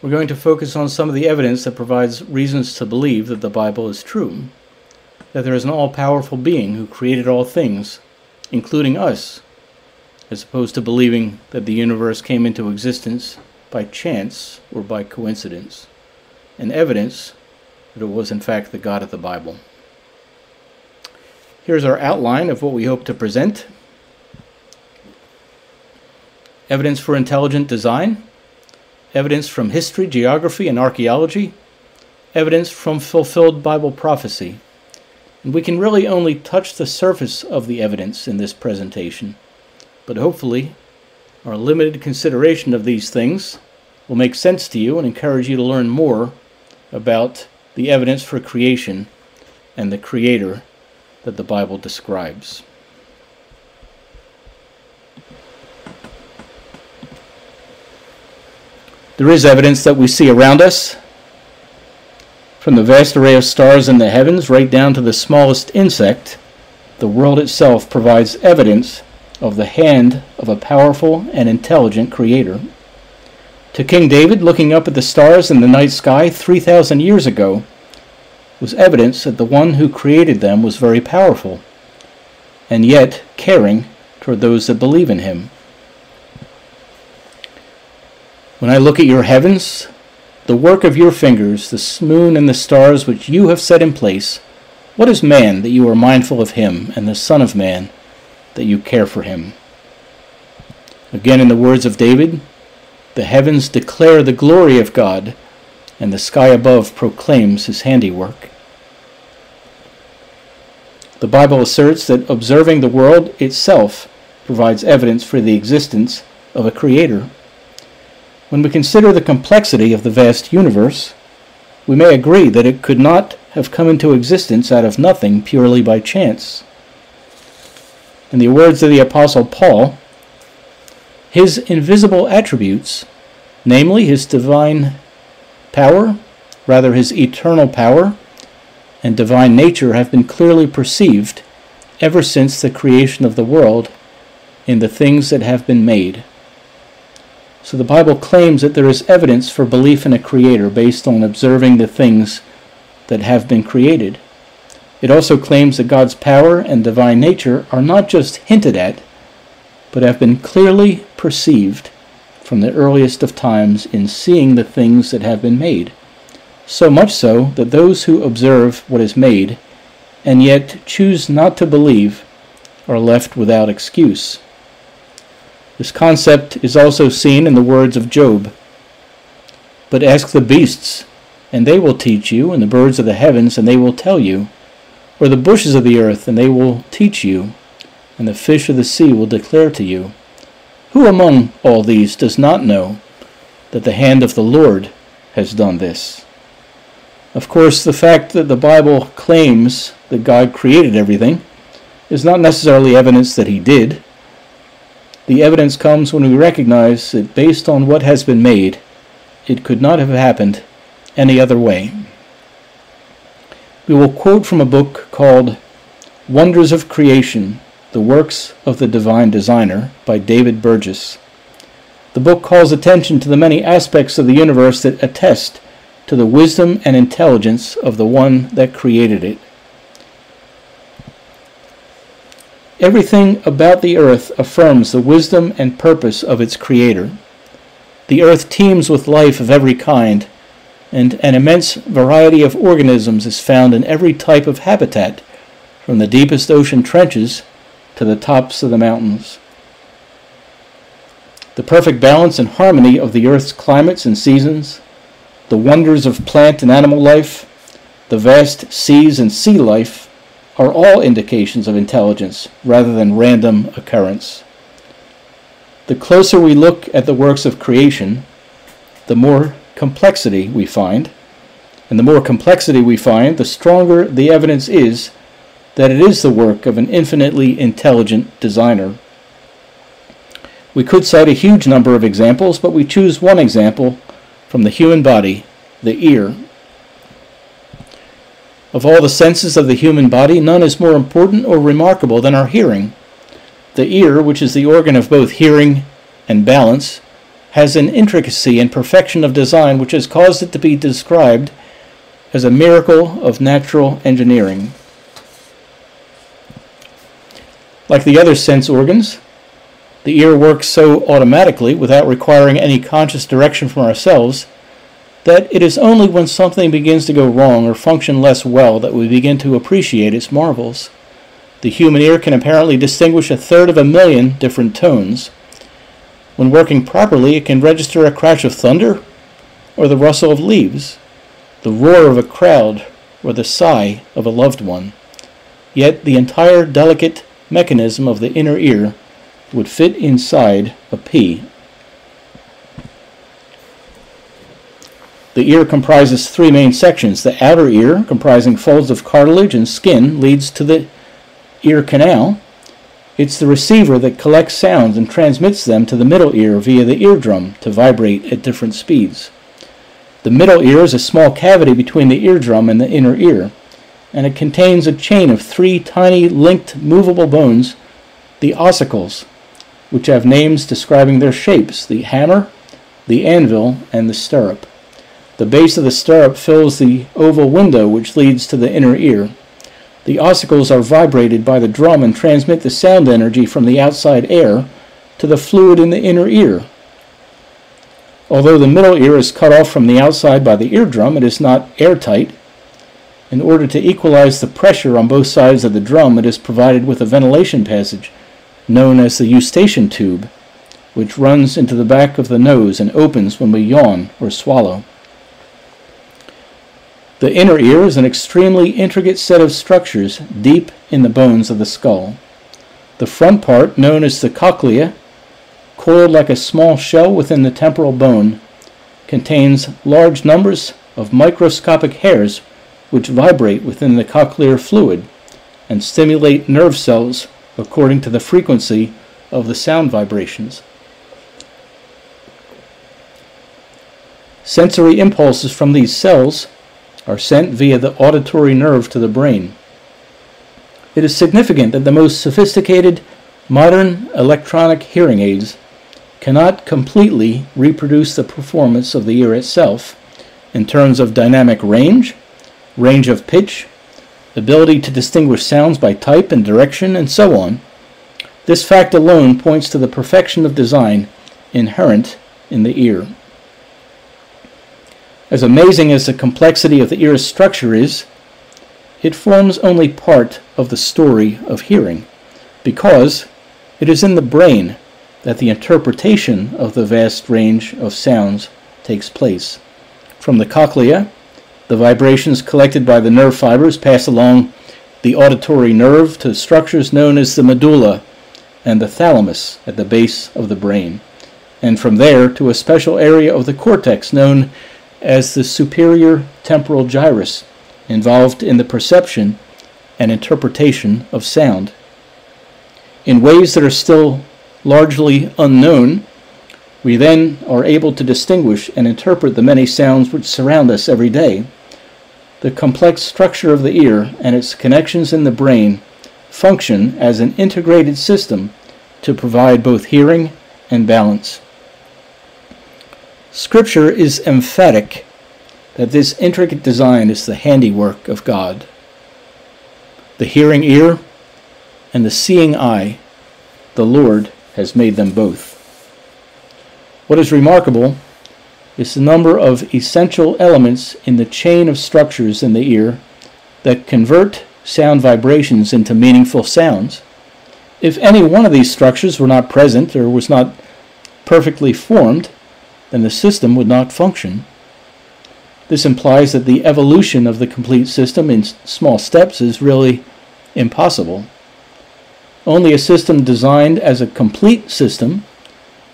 we're going to focus on some of the evidence that provides reasons to believe that the Bible is true, that there is an all powerful being who created all things, including us, as opposed to believing that the universe came into existence by chance or by coincidence, and evidence that it was in fact the God of the Bible. Here's our outline of what we hope to present evidence for intelligent design evidence from history, geography, and archaeology, evidence from fulfilled Bible prophecy. And we can really only touch the surface of the evidence in this presentation, but hopefully, our limited consideration of these things will make sense to you and encourage you to learn more about the evidence for creation and the Creator that the Bible describes. There is evidence that we see around us, from the vast array of stars in the heavens right down to the smallest insect. The world itself provides evidence of the hand of a powerful and intelligent Creator. To King David, looking up at the stars in the night sky 3,000 years ago, was evidence that the one who created them was very powerful, and yet caring toward those that believe in him. When I look at your heavens, the work of your fingers, the moon and the stars which you have set in place, what is man that you are mindful of him, and the Son of Man that you care for him? Again, in the words of David, the heavens declare the glory of God, and the sky above proclaims his handiwork. The Bible asserts that observing the world itself provides evidence for the existence of a Creator. When we consider the complexity of the vast universe, we may agree that it could not have come into existence out of nothing purely by chance. In the words of the Apostle Paul, his invisible attributes, namely his divine power, rather his eternal power, and divine nature, have been clearly perceived ever since the creation of the world in the things that have been made. So the Bible claims that there is evidence for belief in a creator based on observing the things that have been created. It also claims that God's power and divine nature are not just hinted at, but have been clearly perceived from the earliest of times in seeing the things that have been made. So much so that those who observe what is made and yet choose not to believe are left without excuse. This concept is also seen in the words of Job. But ask the beasts, and they will teach you, and the birds of the heavens, and they will tell you, or the bushes of the earth, and they will teach you, and the fish of the sea will declare to you. Who among all these does not know that the hand of the Lord has done this? Of course, the fact that the Bible claims that God created everything is not necessarily evidence that he did. The evidence comes when we recognize that based on what has been made, it could not have happened any other way. We will quote from a book called Wonders of Creation The Works of the Divine Designer by David Burgess. The book calls attention to the many aspects of the universe that attest to the wisdom and intelligence of the one that created it. Everything about the earth affirms the wisdom and purpose of its creator. The earth teems with life of every kind, and an immense variety of organisms is found in every type of habitat, from the deepest ocean trenches to the tops of the mountains. The perfect balance and harmony of the earth's climates and seasons, the wonders of plant and animal life, the vast seas and sea life, are all indications of intelligence rather than random occurrence. The closer we look at the works of creation, the more complexity we find, and the more complexity we find, the stronger the evidence is that it is the work of an infinitely intelligent designer. We could cite a huge number of examples, but we choose one example from the human body, the ear. Of all the senses of the human body, none is more important or remarkable than our hearing. The ear, which is the organ of both hearing and balance, has an intricacy and perfection of design which has caused it to be described as a miracle of natural engineering. Like the other sense organs, the ear works so automatically without requiring any conscious direction from ourselves that it is only when something begins to go wrong or function less well that we begin to appreciate its marvels. The human ear can apparently distinguish a third of a million different tones. When working properly, it can register a crash of thunder or the rustle of leaves, the roar of a crowd or the sigh of a loved one. Yet the entire delicate mechanism of the inner ear would fit inside a pea. The ear comprises three main sections. The outer ear, comprising folds of cartilage and skin, leads to the ear canal. It's the receiver that collects sounds and transmits them to the middle ear via the eardrum to vibrate at different speeds. The middle ear is a small cavity between the eardrum and the inner ear, and it contains a chain of three tiny linked movable bones, the ossicles, which have names describing their shapes the hammer, the anvil, and the stirrup. The base of the stirrup fills the oval window which leads to the inner ear. The ossicles are vibrated by the drum and transmit the sound energy from the outside air to the fluid in the inner ear. Although the middle ear is cut off from the outside by the eardrum, it is not airtight. In order to equalize the pressure on both sides of the drum, it is provided with a ventilation passage known as the eustachian tube, which runs into the back of the nose and opens when we yawn or swallow. The inner ear is an extremely intricate set of structures deep in the bones of the skull. The front part, known as the cochlea, coiled like a small shell within the temporal bone, contains large numbers of microscopic hairs which vibrate within the cochlear fluid and stimulate nerve cells according to the frequency of the sound vibrations. Sensory impulses from these cells are sent via the auditory nerve to the brain. It is significant that the most sophisticated modern electronic hearing aids cannot completely reproduce the performance of the ear itself in terms of dynamic range, range of pitch, ability to distinguish sounds by type and direction, and so on. This fact alone points to the perfection of design inherent in the ear. As amazing as the complexity of the ear's structure is, it forms only part of the story of hearing, because it is in the brain that the interpretation of the vast range of sounds takes place. From the cochlea, the vibrations collected by the nerve fibers pass along the auditory nerve to structures known as the medulla and the thalamus at the base of the brain, and from there to a special area of the cortex known as the superior temporal gyrus involved in the perception and interpretation of sound. In ways that are still largely unknown, we then are able to distinguish and interpret the many sounds which surround us every day. The complex structure of the ear and its connections in the brain function as an integrated system to provide both hearing and balance. Scripture is emphatic that this intricate design is the handiwork of God. The hearing ear and the seeing eye, the Lord has made them both. What is remarkable is the number of essential elements in the chain of structures in the ear that convert sound vibrations into meaningful sounds. If any one of these structures were not present or was not perfectly formed, then the system would not function. This implies that the evolution of the complete system in small steps is really impossible. Only a system designed as a complete system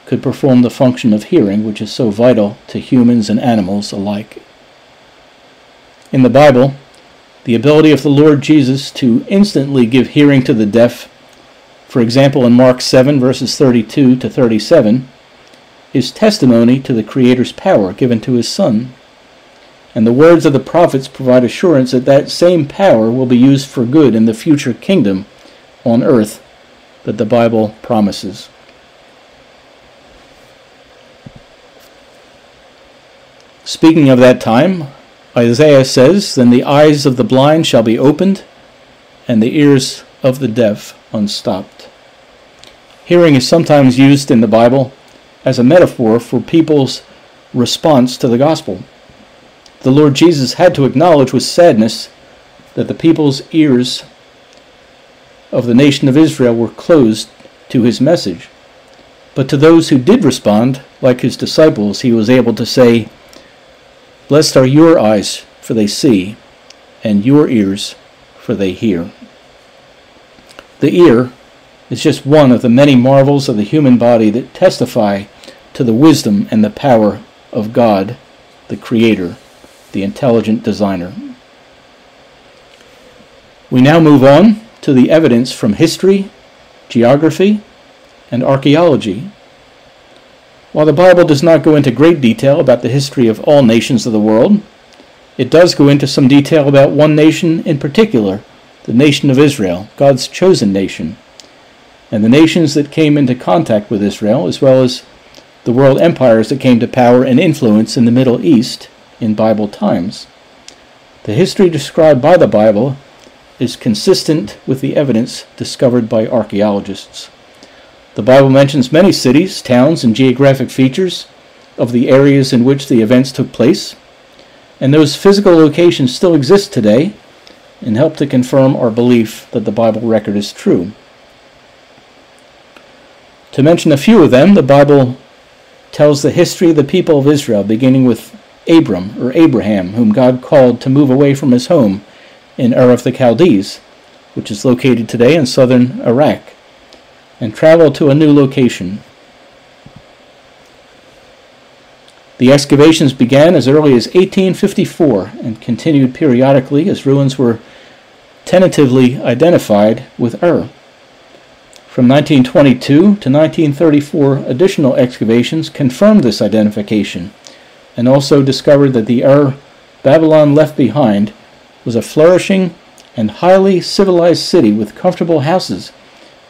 could perform the function of hearing, which is so vital to humans and animals alike. In the Bible, the ability of the Lord Jesus to instantly give hearing to the deaf, for example in Mark 7 verses 32 to 37, is testimony to the Creator's power given to His Son. And the words of the prophets provide assurance that that same power will be used for good in the future kingdom on earth that the Bible promises. Speaking of that time, Isaiah says, Then the eyes of the blind shall be opened, and the ears of the deaf unstopped. Hearing is sometimes used in the Bible as a metaphor for people's response to the gospel. The Lord Jesus had to acknowledge with sadness that the people's ears of the nation of Israel were closed to his message. But to those who did respond, like his disciples, he was able to say, Blessed are your eyes, for they see, and your ears, for they hear. The ear is just one of the many marvels of the human body that testify to the wisdom and the power of God, the Creator, the intelligent designer. We now move on to the evidence from history, geography, and archaeology while the Bible does not go into great detail about the history of all nations of the world, it does go into some detail about one nation in particular, the nation of Israel, God's chosen nation, and the nations that came into contact with Israel, as well as the world empires that came to power and influence in the Middle East in Bible times. The history described by the Bible is consistent with the evidence discovered by archaeologists. The Bible mentions many cities, towns, and geographic features of the areas in which the events took place, and those physical locations still exist today and help to confirm our belief that the Bible record is true. To mention a few of them, the Bible tells the history of the people of Israel, beginning with Abram, or Abraham, whom God called to move away from his home in Ur of the Chaldees, which is located today in southern Iraq and travel to a new location. The excavations began as early as 1854 and continued periodically as ruins were tentatively identified with Ur. From 1922 to 1934, additional excavations confirmed this identification and also discovered that the Ur Babylon left behind was a flourishing and highly civilized city with comfortable houses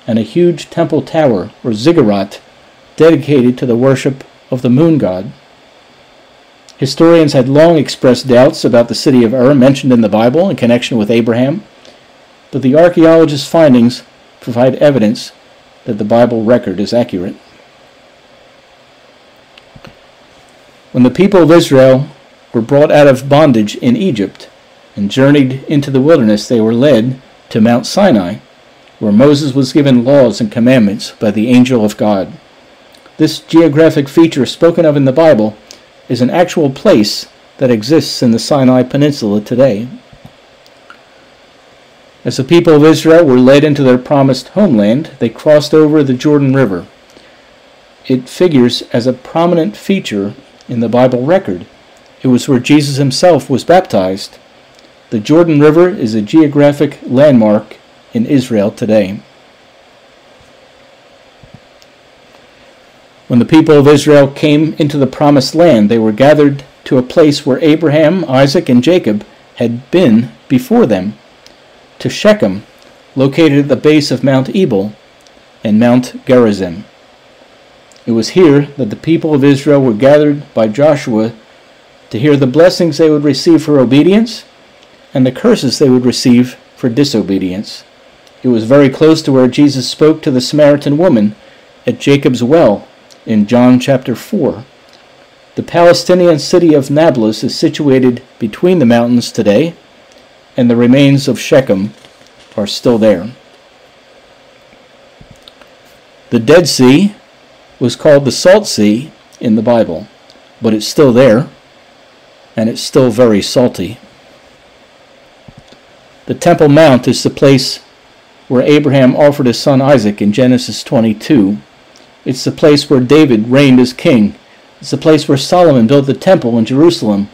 and a huge temple tower, or ziggurat, dedicated to the worship of the moon god. Historians had long expressed doubts about the city of Ur mentioned in the Bible in connection with Abraham, but the archaeologists' findings provide evidence that the Bible record is accurate. When the people of Israel were brought out of bondage in Egypt and journeyed into the wilderness, they were led to Mount Sinai, where Moses was given laws and commandments by the angel of God. This geographic feature spoken of in the Bible is an actual place that exists in the Sinai Peninsula today. As the people of Israel were led into their promised homeland, they crossed over the Jordan River. It figures as a prominent feature in the Bible record. It was where Jesus himself was baptized. The Jordan River is a geographic landmark in Israel today. When the people of Israel came into the promised land, they were gathered to a place where Abraham, Isaac, and Jacob had been before them, to Shechem, located at the base of Mount Ebal and Mount Gerizim. It was here that the people of Israel were gathered by Joshua to hear the blessings they would receive for obedience and the curses they would receive for disobedience. It was very close to where Jesus spoke to the Samaritan woman at Jacob's well in John chapter 4. The Palestinian city of Nablus is situated between the mountains today, and the remains of Shechem are still there. The Dead Sea was called the Salt Sea in the Bible, but it's still there, and it's still very salty. The Temple Mount is the place where Abraham offered his son Isaac in Genesis 22. It's the place where David reigned as king. It's the place where Solomon built the temple in Jerusalem,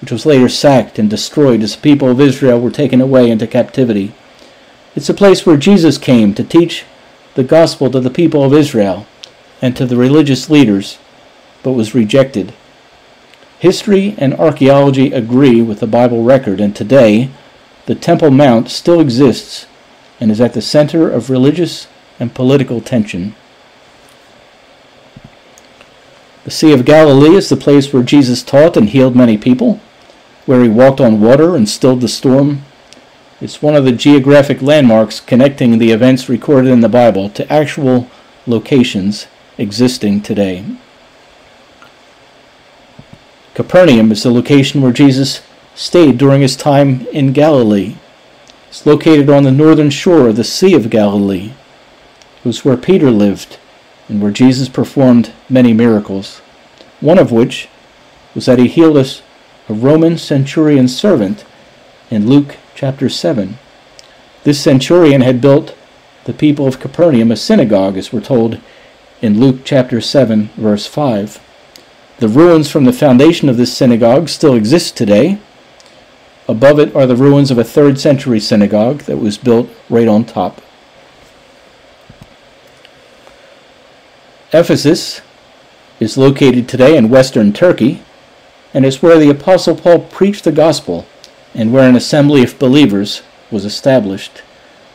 which was later sacked and destroyed as the people of Israel were taken away into captivity. It's the place where Jesus came to teach the gospel to the people of Israel and to the religious leaders, but was rejected. History and archaeology agree with the Bible record, and today the Temple Mount still exists and is at the center of religious and political tension. The Sea of Galilee is the place where Jesus taught and healed many people, where he walked on water and stilled the storm. It's one of the geographic landmarks connecting the events recorded in the Bible to actual locations existing today. Capernaum is the location where Jesus stayed during his time in Galilee. It's located on the northern shore of the Sea of Galilee. It was where Peter lived and where Jesus performed many miracles, one of which was that he healed us a Roman centurion servant in Luke chapter 7. This centurion had built the people of Capernaum a synagogue, as we're told in Luke chapter 7, verse 5. The ruins from the foundation of this synagogue still exist today. Above it are the ruins of a third century synagogue that was built right on top. Ephesus is located today in western Turkey and is where the Apostle Paul preached the gospel and where an assembly of believers was established.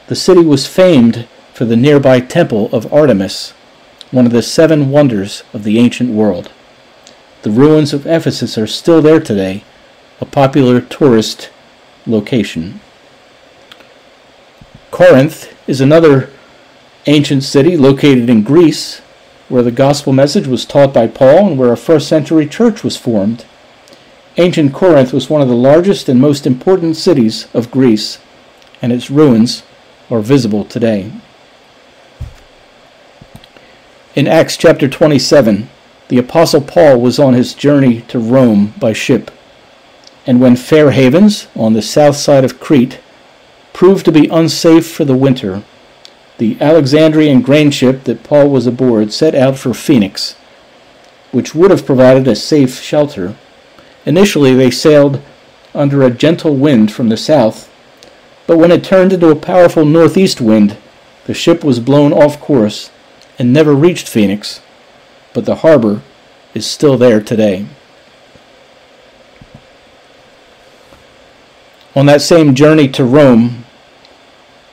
The city was famed for the nearby temple of Artemis, one of the seven wonders of the ancient world. The ruins of Ephesus are still there today, a popular tourist location. Corinth is another ancient city located in Greece where the gospel message was taught by Paul and where a first century church was formed. Ancient Corinth was one of the largest and most important cities of Greece, and its ruins are visible today. In Acts chapter 27, the Apostle Paul was on his journey to Rome by ship, and when Fair Havens, on the south side of Crete, proved to be unsafe for the winter, the Alexandrian grain ship that Paul was aboard set out for Phoenix, which would have provided a safe shelter. Initially, they sailed under a gentle wind from the south, but when it turned into a powerful northeast wind, the ship was blown off course and never reached Phoenix, but the harbor is still there today. On that same journey to Rome,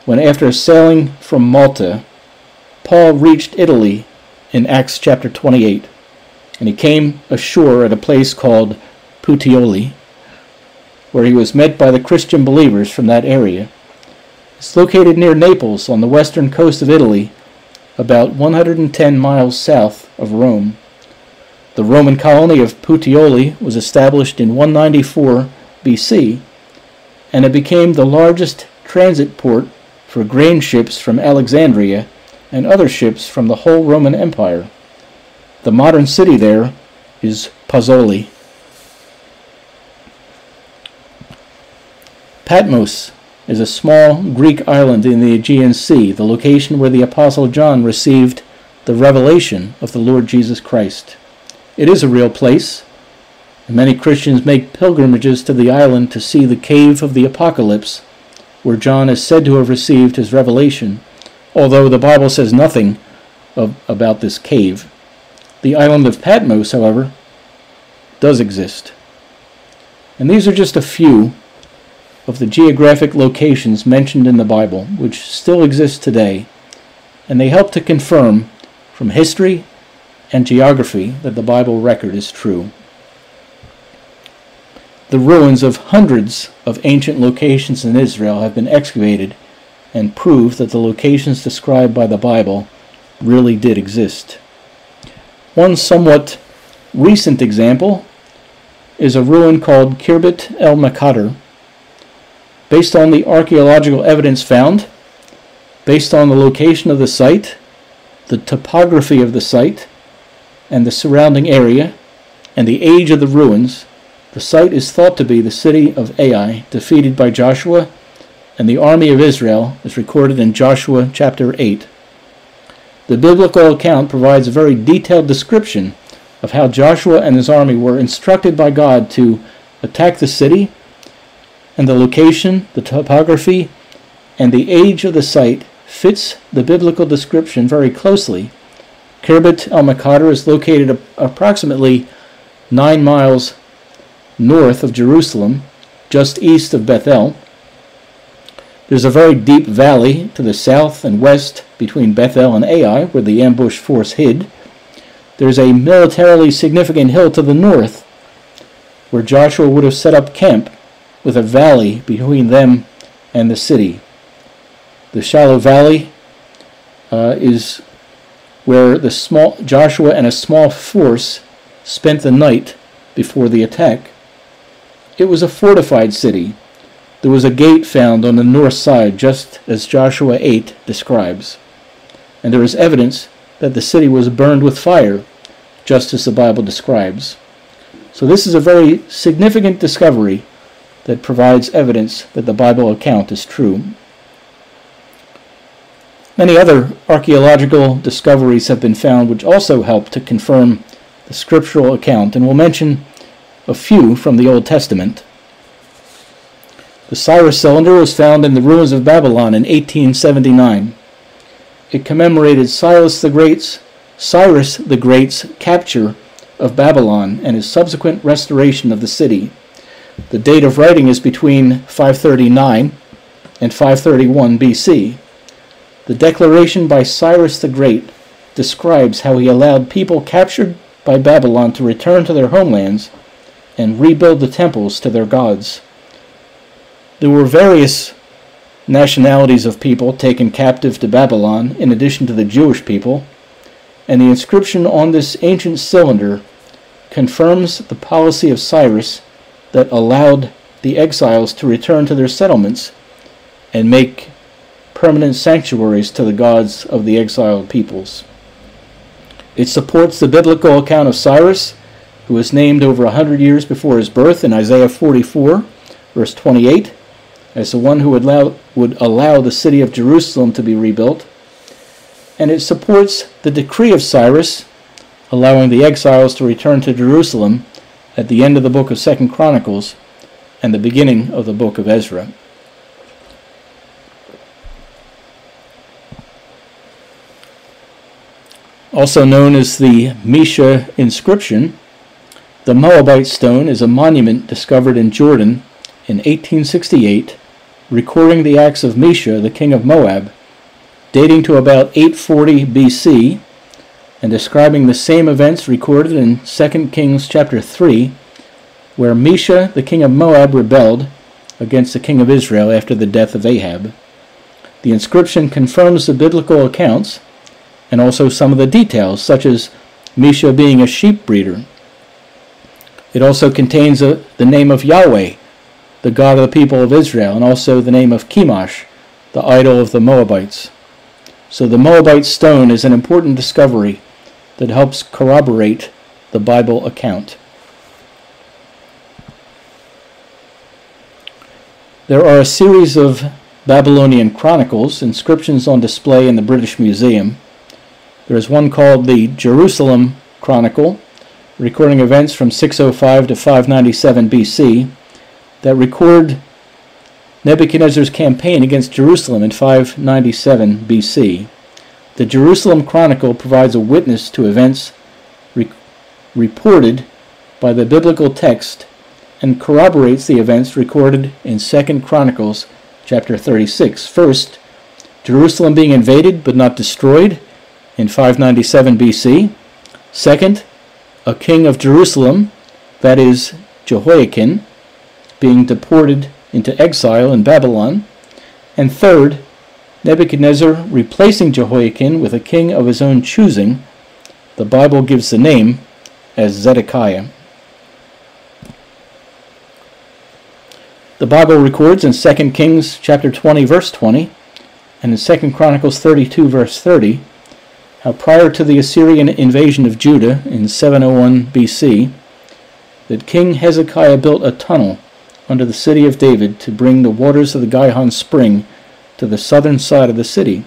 when after sailing from Malta, Paul reached Italy in Acts chapter 28, and he came ashore at a place called Puteoli, where he was met by the Christian believers from that area. It's located near Naples on the western coast of Italy, about 110 miles south of Rome. The Roman colony of Puteoli was established in 194 BC, and it became the largest transit port for grain ships from Alexandria and other ships from the whole Roman Empire. The modern city there is Pozzuoli. Patmos is a small Greek island in the Aegean Sea, the location where the Apostle John received the revelation of the Lord Jesus Christ. It is a real place, and many Christians make pilgrimages to the island to see the cave of the Apocalypse where John is said to have received his revelation, although the Bible says nothing of, about this cave. The island of Patmos, however, does exist. And these are just a few of the geographic locations mentioned in the Bible, which still exist today, and they help to confirm from history and geography that the Bible record is true. The ruins of hundreds of ancient locations in Israel have been excavated and prove that the locations described by the Bible really did exist. One somewhat recent example is a ruin called Khirbet el Maqatir. Based on the archaeological evidence found, based on the location of the site, the topography of the site, and the surrounding area, and the age of the ruins, the site is thought to be the city of Ai, defeated by Joshua, and the army of Israel is recorded in Joshua chapter 8. The biblical account provides a very detailed description of how Joshua and his army were instructed by God to attack the city, and the location, the topography, and the age of the site fits the biblical description very closely. Khirbet el Maqatir is located approximately nine miles north of Jerusalem, just east of Bethel. There's a very deep valley to the south and west between Bethel and Ai, where the ambush force hid. there's a militarily significant hill to the north where Joshua would have set up camp with a valley between them and the city. The shallow valley uh, is where the small Joshua and a small force spent the night before the attack. It was a fortified city. There was a gate found on the north side, just as Joshua 8 describes. And there is evidence that the city was burned with fire, just as the Bible describes. So, this is a very significant discovery that provides evidence that the Bible account is true. Many other archaeological discoveries have been found which also help to confirm the scriptural account, and we'll mention a few from the Old Testament. The Cyrus cylinder was found in the ruins of Babylon in 1879. It commemorated Cyrus the Great's Cyrus the Great's capture of Babylon and his subsequent restoration of the city. The date of writing is between 539 and 531 BC. The declaration by Cyrus the Great describes how he allowed people captured by Babylon to return to their homelands and rebuild the temples to their gods. There were various nationalities of people taken captive to Babylon in addition to the Jewish people, and the inscription on this ancient cylinder confirms the policy of Cyrus that allowed the exiles to return to their settlements and make permanent sanctuaries to the gods of the exiled peoples. It supports the biblical account of Cyrus, who was named over a hundred years before his birth in Isaiah 44, verse 28, as the one who would allow, would allow the city of Jerusalem to be rebuilt. And it supports the decree of Cyrus, allowing the exiles to return to Jerusalem at the end of the book of Second Chronicles and the beginning of the book of Ezra. also known as the Mesha inscription. The Moabite stone is a monument discovered in Jordan in 1868, recording the acts of Mesha, the king of Moab, dating to about 840 BC, and describing the same events recorded in 2 Kings chapter 3, where Mesha, the king of Moab, rebelled against the king of Israel after the death of Ahab. The inscription confirms the biblical accounts and also some of the details, such as Mesha being a sheep breeder. It also contains a, the name of Yahweh, the God of the people of Israel, and also the name of Chemosh, the idol of the Moabites. So the Moabite stone is an important discovery that helps corroborate the Bible account. There are a series of Babylonian chronicles, inscriptions on display in the British Museum. There is one called the Jerusalem Chronicle, recording events from 605 to 597 BC, that record Nebuchadnezzar's campaign against Jerusalem in 597 BC. The Jerusalem Chronicle provides a witness to events re- reported by the biblical text and corroborates the events recorded in 2 Chronicles chapter 36. First, Jerusalem being invaded but not destroyed, in 597 BC. Second, a king of Jerusalem, that is, Jehoiakim, being deported into exile in Babylon. And third, Nebuchadnezzar replacing Jehoiakim with a king of his own choosing. The Bible gives the name as Zedekiah. The Bible records in 2 Kings chapter 20 verse 20 and in 2 Chronicles 32 verse 30 how prior to the Assyrian invasion of Judah in 701 BC, that King Hezekiah built a tunnel under the city of David to bring the waters of the Gihon spring to the southern side of the city.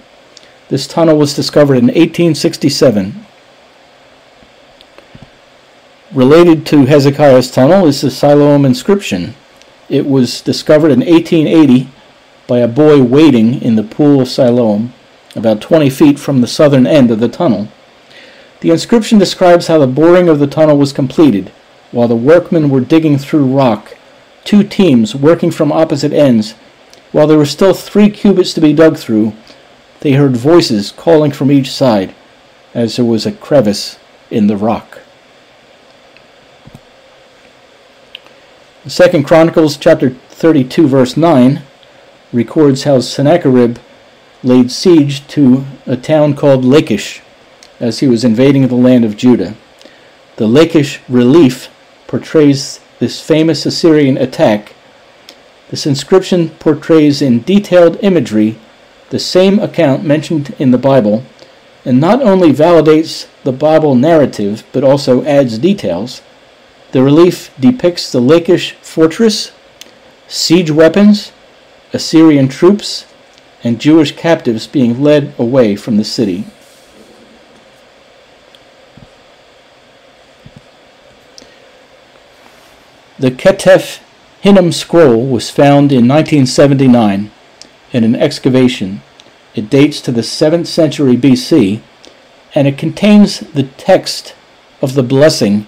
This tunnel was discovered in 1867. Related to Hezekiah's tunnel is the Siloam inscription. It was discovered in 1880 by a boy wading in the pool of Siloam about 20 feet from the southern end of the tunnel. The inscription describes how the boring of the tunnel was completed. While the workmen were digging through rock, two teams working from opposite ends, while there were still three cubits to be dug through, they heard voices calling from each side, as there was a crevice in the rock. Second Chronicles chapter 32 verse 9 records how Sennacherib laid siege to a town called Lachish as he was invading the land of Judah. The Lachish relief portrays this famous Assyrian attack. This inscription portrays in detailed imagery the same account mentioned in the Bible and not only validates the Bible narrative but also adds details. The relief depicts the Lachish fortress, siege weapons, Assyrian troops, and Jewish captives being led away from the city. The Ketef Hinnom scroll was found in 1979 in an excavation. It dates to the 7th century BC and it contains the text of the blessing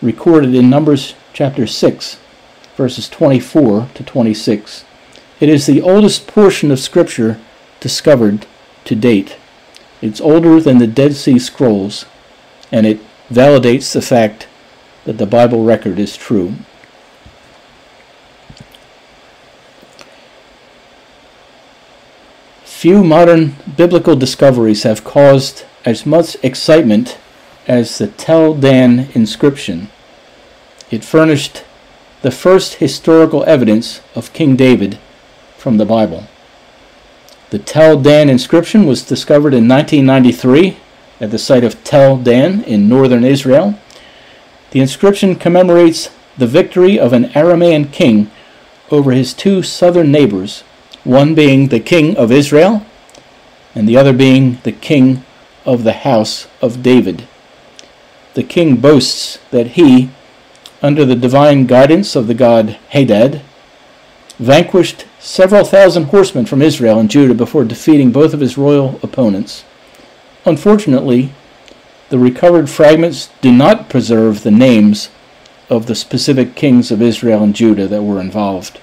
recorded in Numbers chapter 6, verses 24 to 26. It is the oldest portion of Scripture discovered to date. It's older than the Dead Sea Scrolls, and it validates the fact that the Bible record is true. Few modern biblical discoveries have caused as much excitement as the Tel Dan inscription. It furnished the first historical evidence of King David from the Bible. The Tel Dan inscription was discovered in 1993 at the site of Tel Dan in northern Israel. The inscription commemorates the victory of an Aramaean king over his two southern neighbors one being the king of Israel, and the other being the king of the house of David. The king boasts that he, under the divine guidance of the god Hadad, vanquished several thousand horsemen from Israel and Judah before defeating both of his royal opponents. Unfortunately, the recovered fragments do not preserve the names of the specific kings of Israel and Judah that were involved,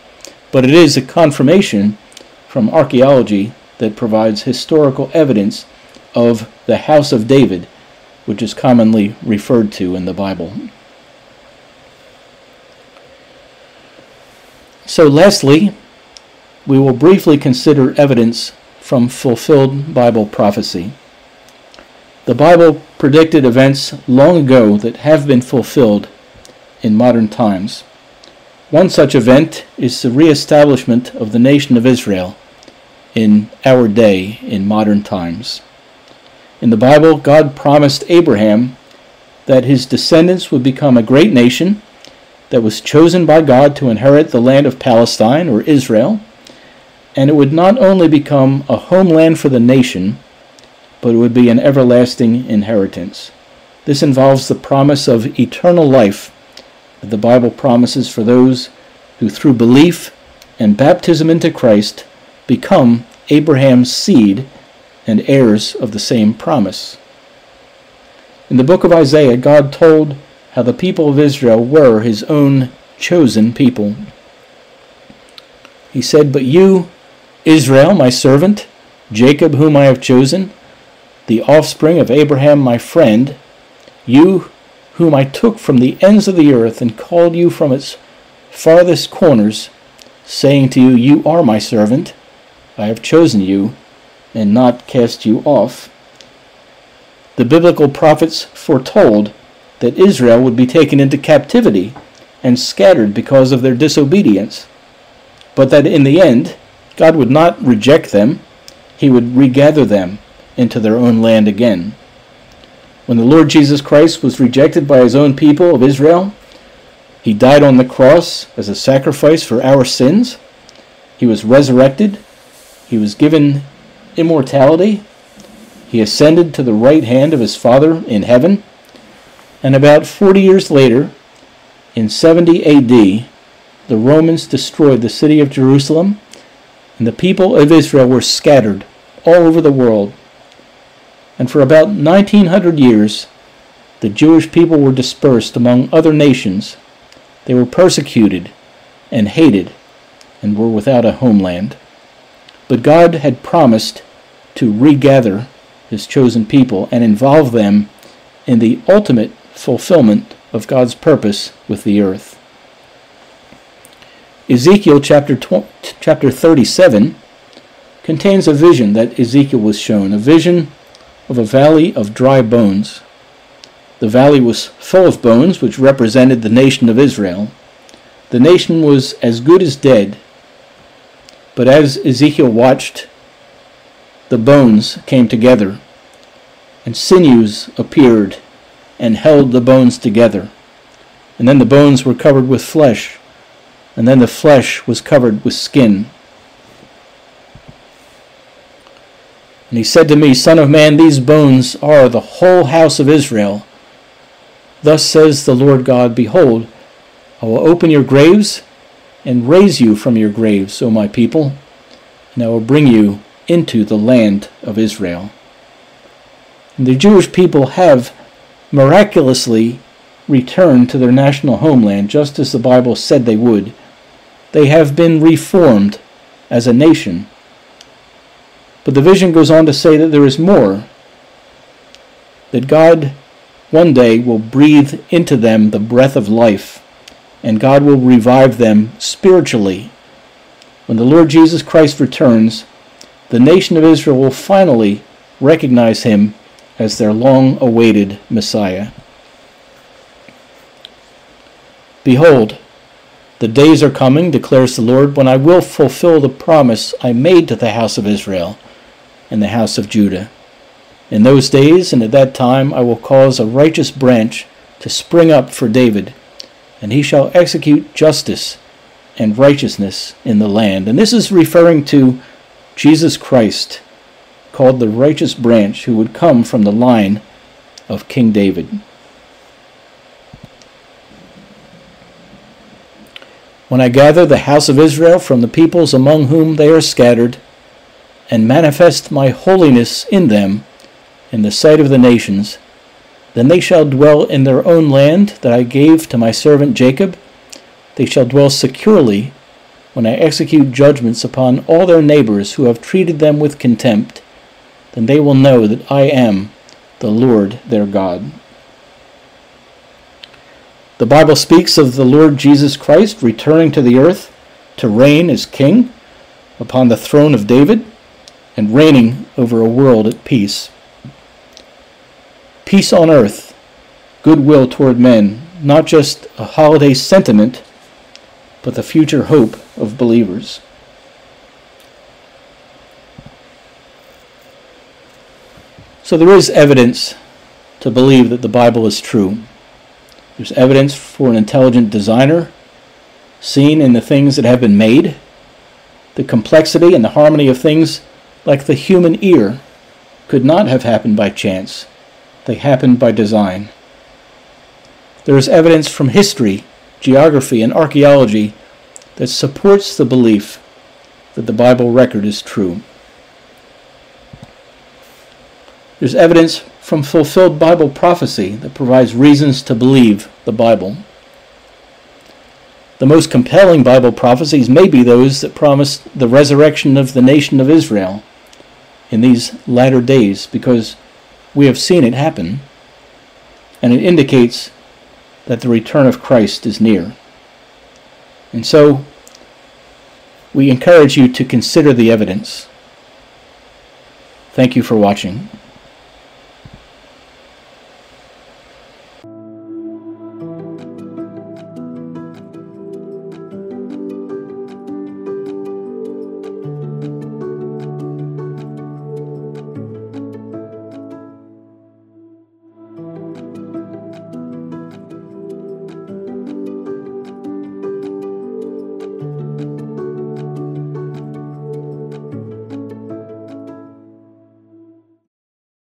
but it is a confirmation from archaeology that provides historical evidence of the house of David, which is commonly referred to in the Bible. So, lastly, we will briefly consider evidence from fulfilled Bible prophecy. The Bible predicted events long ago that have been fulfilled in modern times. One such event is the reestablishment of the nation of Israel in our day, in modern times. In the Bible, God promised Abraham that his descendants would become a great nation that was chosen by God to inherit the land of Palestine or Israel, and it would not only become a homeland for the nation, but it would be an everlasting inheritance. This involves the promise of eternal life that the Bible promises for those who, through belief and baptism into Christ, become Abraham's seed and heirs of the same promise. In the book of Isaiah, God told how the people of Israel were his own chosen people. He said, But you, Israel, my servant, Jacob, whom I have chosen, the offspring of Abraham, my friend, you whom I took from the ends of the earth and called you from its farthest corners, saying to you, You are my servant, I have chosen you and not cast you off. The biblical prophets foretold that Israel would be taken into captivity and scattered because of their disobedience, but that in the end, God would not reject them, He would regather them into their own land again. When the Lord Jesus Christ was rejected by His own people of Israel, He died on the cross as a sacrifice for our sins. He was resurrected he was given immortality. He ascended to the right hand of his Father in heaven. And about 40 years later, in 70 AD, the Romans destroyed the city of Jerusalem, and the people of Israel were scattered all over the world. And for about 1900 years, the Jewish people were dispersed among other nations. They were persecuted and hated and were without a homeland. But God had promised to regather his chosen people and involve them in the ultimate fulfillment of God's purpose with the earth. Ezekiel chapter, 20, chapter 37 contains a vision that Ezekiel was shown, a vision of a valley of dry bones. The valley was full of bones, which represented the nation of Israel. The nation was as good as dead. But as Ezekiel watched, the bones came together, and sinews appeared and held the bones together. And then the bones were covered with flesh, and then the flesh was covered with skin. And he said to me, Son of man, these bones are the whole house of Israel. Thus says the Lord God, Behold, I will open your graves and raise you from your graves, O my people, and I will bring you into the land of Israel. And the Jewish people have miraculously returned to their national homeland, just as the Bible said they would. They have been reformed as a nation but the vision goes on to say that there is more. That God one day will breathe into them the breath of life, and God will revive them spiritually. When the Lord Jesus Christ returns, the nation of Israel will finally recognize him as their long awaited Messiah. Behold, the days are coming, declares the Lord, when I will fulfill the promise I made to the house of Israel and the house of Judah. In those days and at that time I will cause a righteous branch to spring up for David, and he shall execute justice and righteousness in the land. And this is referring to Jesus Christ, called the righteous branch, who would come from the line of King David. When I gather the house of Israel from the peoples among whom they are scattered, and manifest my holiness in them in the sight of the nations, then they shall dwell in their own land that I gave to my servant Jacob. They shall dwell securely when I execute judgments upon all their neighbors who have treated them with contempt. Then they will know that I am the Lord their God. The Bible speaks of the Lord Jesus Christ returning to the earth to reign as king upon the throne of David and reigning over a world at peace. Peace on earth, goodwill toward men, not just a holiday sentiment, but the future hope of believers. So there is evidence to believe that the Bible is true. There's evidence for an intelligent designer seen in the things that have been made, the complexity and the harmony of things like the human ear, could not have happened by chance. They happened by design. There is evidence from history, geography, and archaeology that supports the belief that the Bible record is true. There's evidence from fulfilled Bible prophecy that provides reasons to believe the Bible. The most compelling Bible prophecies may be those that promise the resurrection of the nation of Israel in these latter days because we have seen it happen, and it indicates that the return of Christ is near. And so, we encourage you to consider the evidence. Thank you for watching.